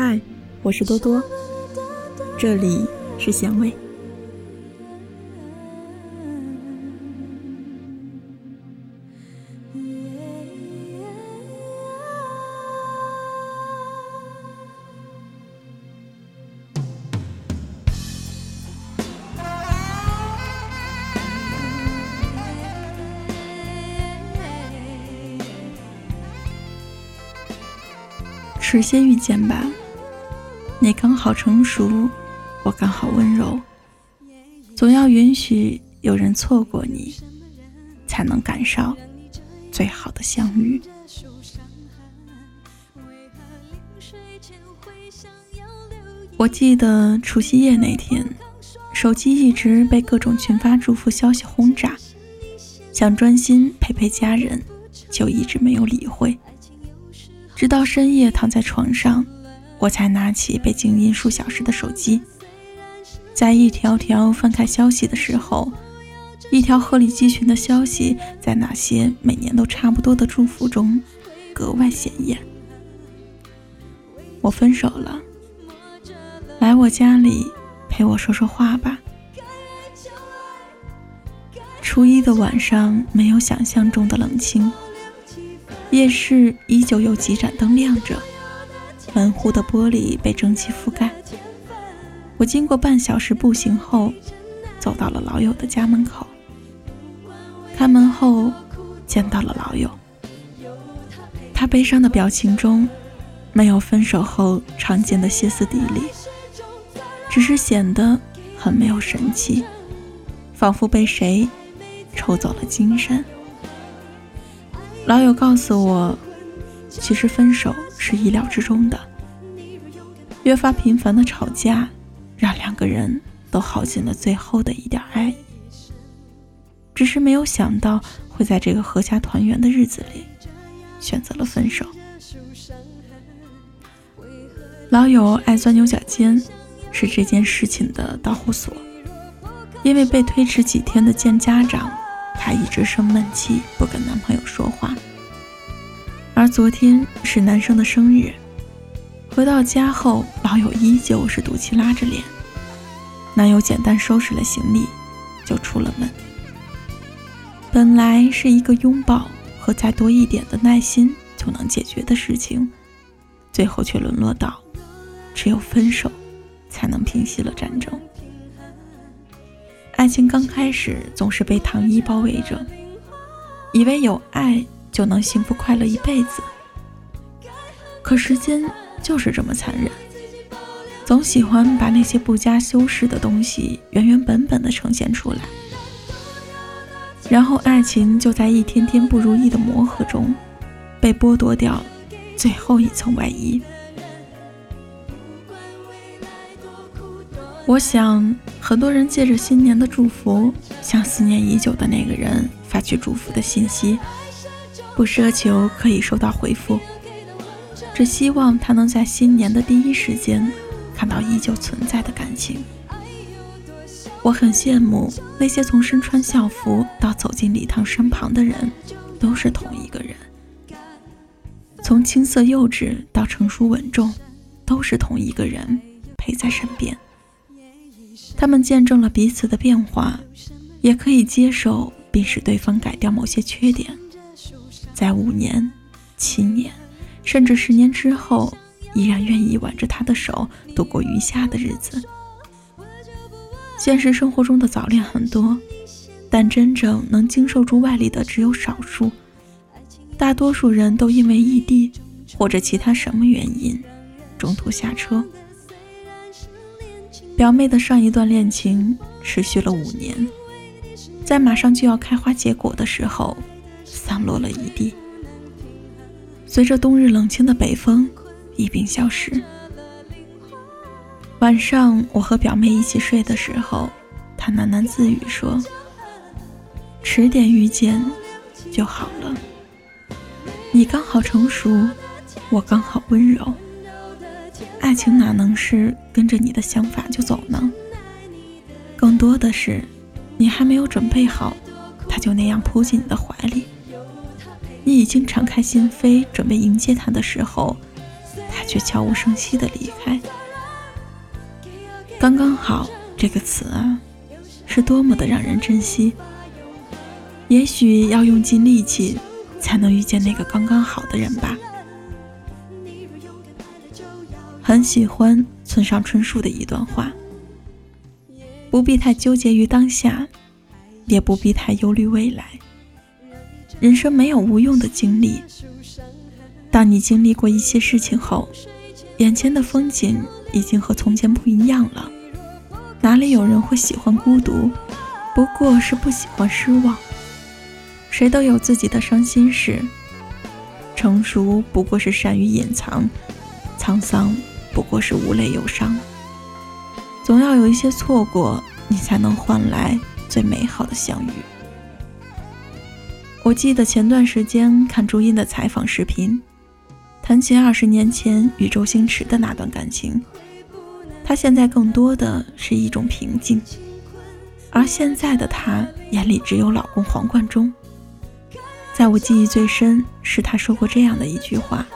嗨，我是多多，这里是咸味。迟些遇见吧，你刚好成熟，我刚好温柔。总要允许有人错过你，才能赶上最好的相遇。我记得除夕夜那天，手机一直被各种群发祝福消息轰炸，想专心陪陪家人，就一直没有理会。直到深夜躺在床上，我才拿起被静音数小时的手机，在一条条翻开消息的时候，一条鹤立鸡群的消息在那些每年都差不多的祝福中格外显眼。我分手了，来我家里陪我说说话吧。初一的晚上没有想象中的冷清。夜市依旧有几盏灯亮着，门户的玻璃被蒸汽覆盖。我经过半小时步行后，走到了老友的家门口。开门后，见到了老友。他悲伤的表情中，没有分手后常见的歇斯底里，只是显得很没有神气，仿佛被谁抽走了精神。老友告诉我，其实分手是意料之中的。越发频繁的吵架，让两个人都耗尽了最后的一点爱意。只是没有想到会在这个阖家团圆的日子里，选择了分手。老友爱钻牛角尖，是这件事情的导火索。因为被推迟几天的见家长。她一直生闷气，不跟男朋友说话。而昨天是男生的生日，回到家后，老友依旧是赌气拉着脸。男友简单收拾了行李，就出了门。本来是一个拥抱和再多一点的耐心就能解决的事情，最后却沦落到只有分手才能平息了战争。爱情刚开始总是被糖衣包围着，以为有爱就能幸福快乐一辈子。可时间就是这么残忍，总喜欢把那些不加修饰的东西原原本本的呈现出来，然后爱情就在一天天不如意的磨合中，被剥夺掉最后一层外衣。我想，很多人借着新年的祝福，向思念已久的那个人发去祝福的信息，不奢求可以收到回复，只希望他能在新年的第一时间看到依旧存在的感情。我很羡慕那些从身穿校服到走进礼堂身旁的人，都是同一个人；从青涩幼稚到成熟稳重，都是同一个人陪在身边。他们见证了彼此的变化，也可以接受并使对方改掉某些缺点，在五年、七年，甚至十年之后，依然愿意挽着他的手度过余下的日子。现实生活中的早恋很多，但真正能经受住外力的只有少数，大多数人都因为异地或者其他什么原因，中途下车。表妹的上一段恋情持续了五年，在马上就要开花结果的时候，散落了一地。随着冬日冷清的北风一并消失。晚上我和表妹一起睡的时候，她喃喃自语说：“迟点遇见就好了，你刚好成熟，我刚好温柔。”爱情哪能是跟着你的想法就走呢？更多的是，你还没有准备好，他就那样扑进你的怀里；你已经敞开心扉准备迎接他的时候，他却悄无声息的离开。刚刚好这个词啊，是多么的让人珍惜。也许要用尽力气，才能遇见那个刚刚好的人吧。很喜欢村上春树的一段话：不必太纠结于当下，也不必太忧虑未来。人生没有无用的经历。当你经历过一些事情后，眼前的风景已经和从前不一样了。哪里有人会喜欢孤独？不过是不喜欢失望。谁都有自己的伤心事。成熟不过是善于隐藏，沧桑不过是无泪忧伤。总要有一些错过，你才能换来最美好的相遇。我记得前段时间看朱茵的采访视频。谈起二十年前与周星驰的那段感情，他现在更多的是一种平静，而现在的他眼里只有老公黄贯中。在我记忆最深是他说过这样的一句话：“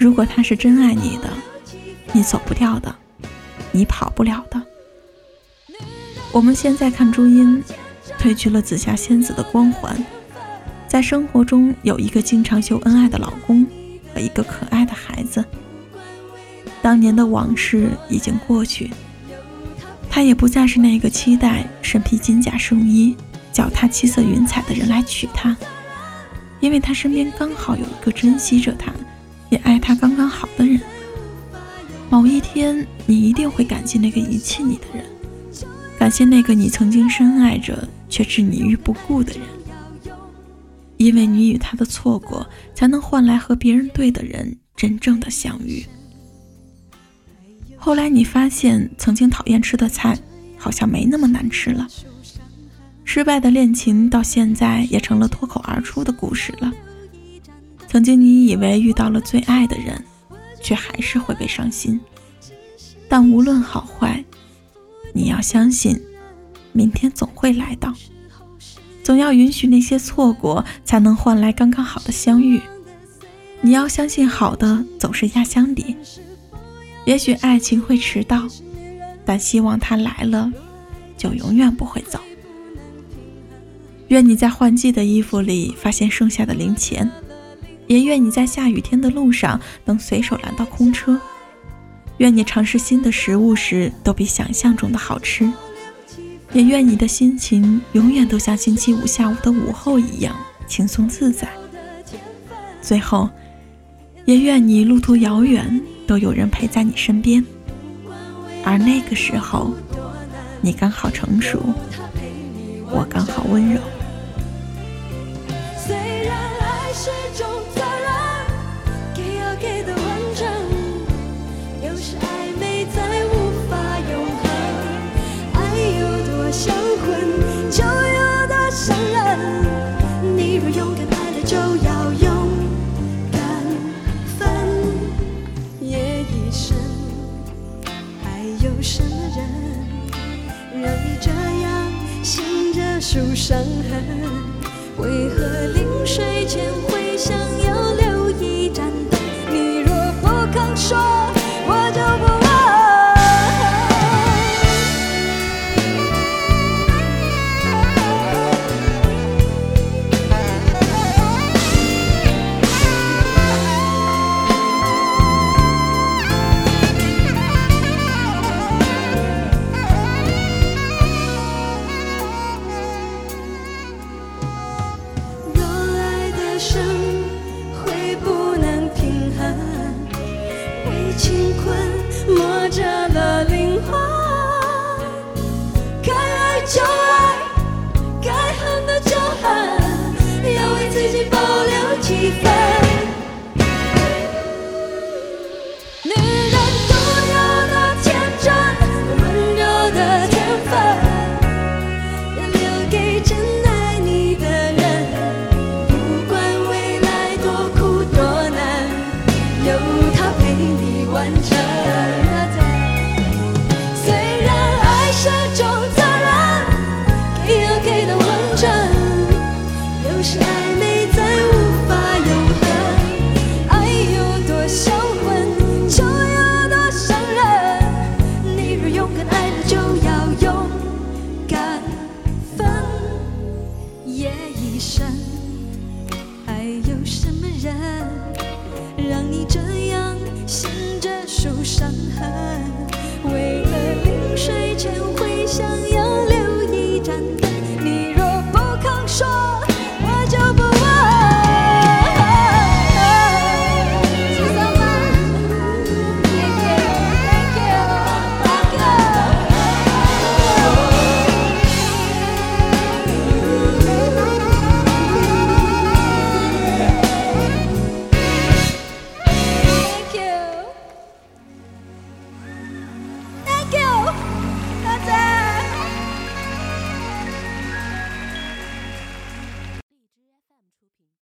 如果他是真爱你的，你走不掉的，你跑不了的。”我们现在看朱茵，褪去了紫霞仙子的光环，在生活中有一个经常秀恩爱的老公。和一个可爱的孩子。当年的往事已经过去，他也不再是那个期待身披金甲圣衣、脚踏七色云彩的人来娶她，因为他身边刚好有一个珍惜着他，也爱他刚刚好的人。某一天，你一定会感激那个遗弃你的人，感谢那个你曾经深爱着却置你于不顾的人。因为你与他的错过，才能换来和别人对的人真正的相遇。后来你发现，曾经讨厌吃的菜，好像没那么难吃了。失败的恋情到现在也成了脱口而出的故事了。曾经你以为遇到了最爱的人，却还是会被伤心。但无论好坏，你要相信，明天总会来到。总要允许那些错过，才能换来刚刚好的相遇。你要相信，好的总是压箱底。也许爱情会迟到，但希望它来了，就永远不会走。愿你在换季的衣服里发现剩下的零钱，也愿你在下雨天的路上能随手拦到空车。愿你尝试新的食物时，都比想象中的好吃。也愿你的心情永远都像星期五下午的午后一样轻松自在。最后，也愿你路途遥远都有人陪在你身边，而那个时候，你刚好成熟，我刚好温柔。虽然爱是种受伤痕，为何临睡前会？乾坤